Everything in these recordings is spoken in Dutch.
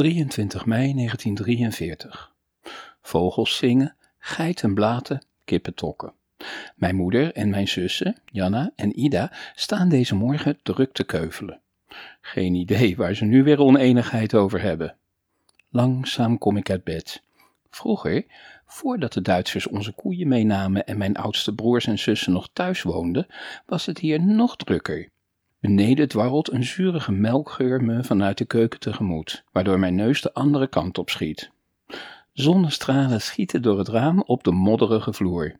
23 mei 1943. Vogels zingen, geiten blaten, kippen tokken. Mijn moeder en mijn zussen, Janna en Ida, staan deze morgen druk te keuvelen. Geen idee waar ze nu weer oneenigheid over hebben. Langzaam kom ik uit bed. Vroeger, voordat de Duitsers onze koeien meenamen en mijn oudste broers en zussen nog thuis woonden, was het hier nog drukker. Beneden dwarrelt een zurige melkgeur me vanuit de keuken tegemoet, waardoor mijn neus de andere kant op schiet. Zonnestralen schieten door het raam op de modderige vloer.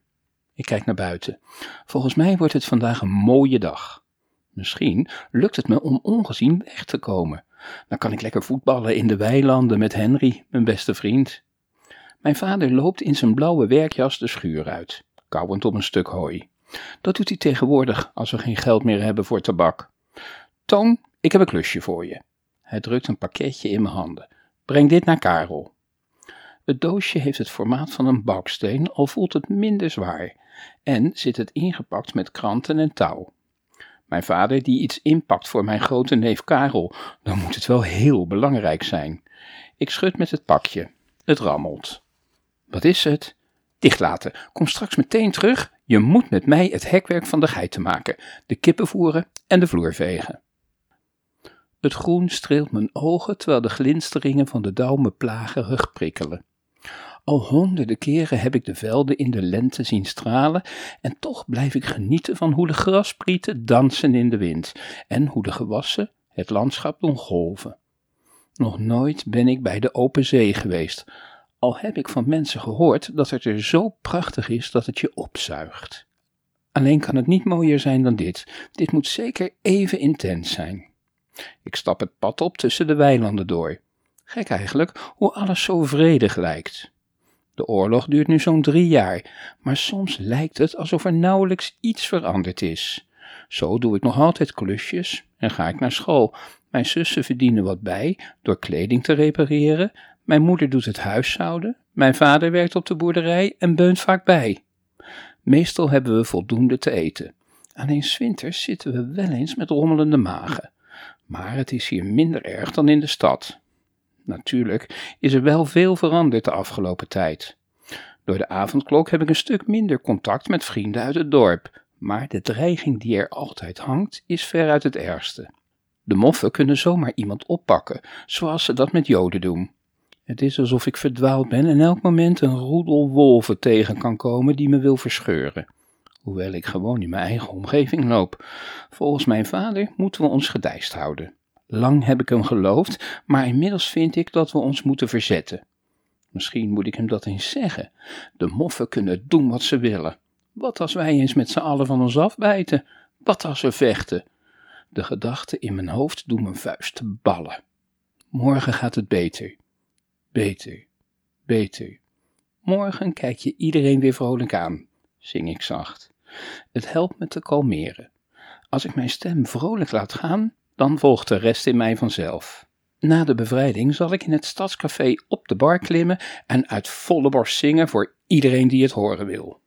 Ik kijk naar buiten. Volgens mij wordt het vandaag een mooie dag. Misschien lukt het me om ongezien weg te komen. Dan kan ik lekker voetballen in de weilanden met Henry, mijn beste vriend. Mijn vader loopt in zijn blauwe werkjas de schuur uit, kauwend op een stuk hooi. Dat doet hij tegenwoordig als we geen geld meer hebben voor tabak. Toon, ik heb een klusje voor je. Hij drukt een pakketje in mijn handen. Breng dit naar Karel. Het doosje heeft het formaat van een baksteen, al voelt het minder zwaar, en zit het ingepakt met kranten en touw. Mijn vader die iets inpakt voor mijn grote neef Karel, dan moet het wel heel belangrijk zijn. Ik schud met het pakje. Het rammelt. Wat is het? Dichtlaten. Kom straks meteen terug. Je moet met mij het hekwerk van de geiten maken, de kippen voeren en de vloer vegen. Het groen streelt mijn ogen terwijl de glinsteringen van de dauw me plagerig prikkelen. Al honderden keren heb ik de velden in de lente zien stralen en toch blijf ik genieten van hoe de grasprieten dansen in de wind en hoe de gewassen het landschap doen golven. Nog nooit ben ik bij de open zee geweest, al heb ik van mensen gehoord dat het er zo prachtig is dat het je opzuigt. Alleen kan het niet mooier zijn dan dit. Dit moet zeker even intens zijn. Ik stap het pad op tussen de weilanden door. Gek eigenlijk hoe alles zo vredig lijkt. De oorlog duurt nu zo'n drie jaar, maar soms lijkt het alsof er nauwelijks iets veranderd is. Zo doe ik nog altijd klusjes en ga ik naar school. Mijn zussen verdienen wat bij door kleding te repareren. Mijn moeder doet het huishouden. Mijn vader werkt op de boerderij en beunt vaak bij. Meestal hebben we voldoende te eten. Alleen winters zitten we wel eens met rommelende magen. Maar het is hier minder erg dan in de stad. Natuurlijk is er wel veel veranderd de afgelopen tijd. Door de avondklok heb ik een stuk minder contact met vrienden uit het dorp, maar de dreiging die er altijd hangt is veruit het ergste. De moffen kunnen zomaar iemand oppakken, zoals ze dat met Joden doen. Het is alsof ik verdwaald ben en elk moment een roedel wolven tegen kan komen die me wil verscheuren. Hoewel ik gewoon in mijn eigen omgeving loop. Volgens mijn vader moeten we ons gedijst houden. Lang heb ik hem geloofd, maar inmiddels vind ik dat we ons moeten verzetten. Misschien moet ik hem dat eens zeggen. De moffen kunnen doen wat ze willen. Wat als wij eens met z'n allen van ons afbijten? Wat als we vechten? De gedachten in mijn hoofd doen mijn vuist ballen. Morgen gaat het beter. Beter. Beter. Morgen kijk je iedereen weer vrolijk aan, zing ik zacht. Het helpt me te kalmeren. Als ik mijn stem vrolijk laat gaan, dan volgt de rest in mij vanzelf. Na de bevrijding zal ik in het stadscafé op de bar klimmen en uit volle borst zingen voor iedereen die het horen wil.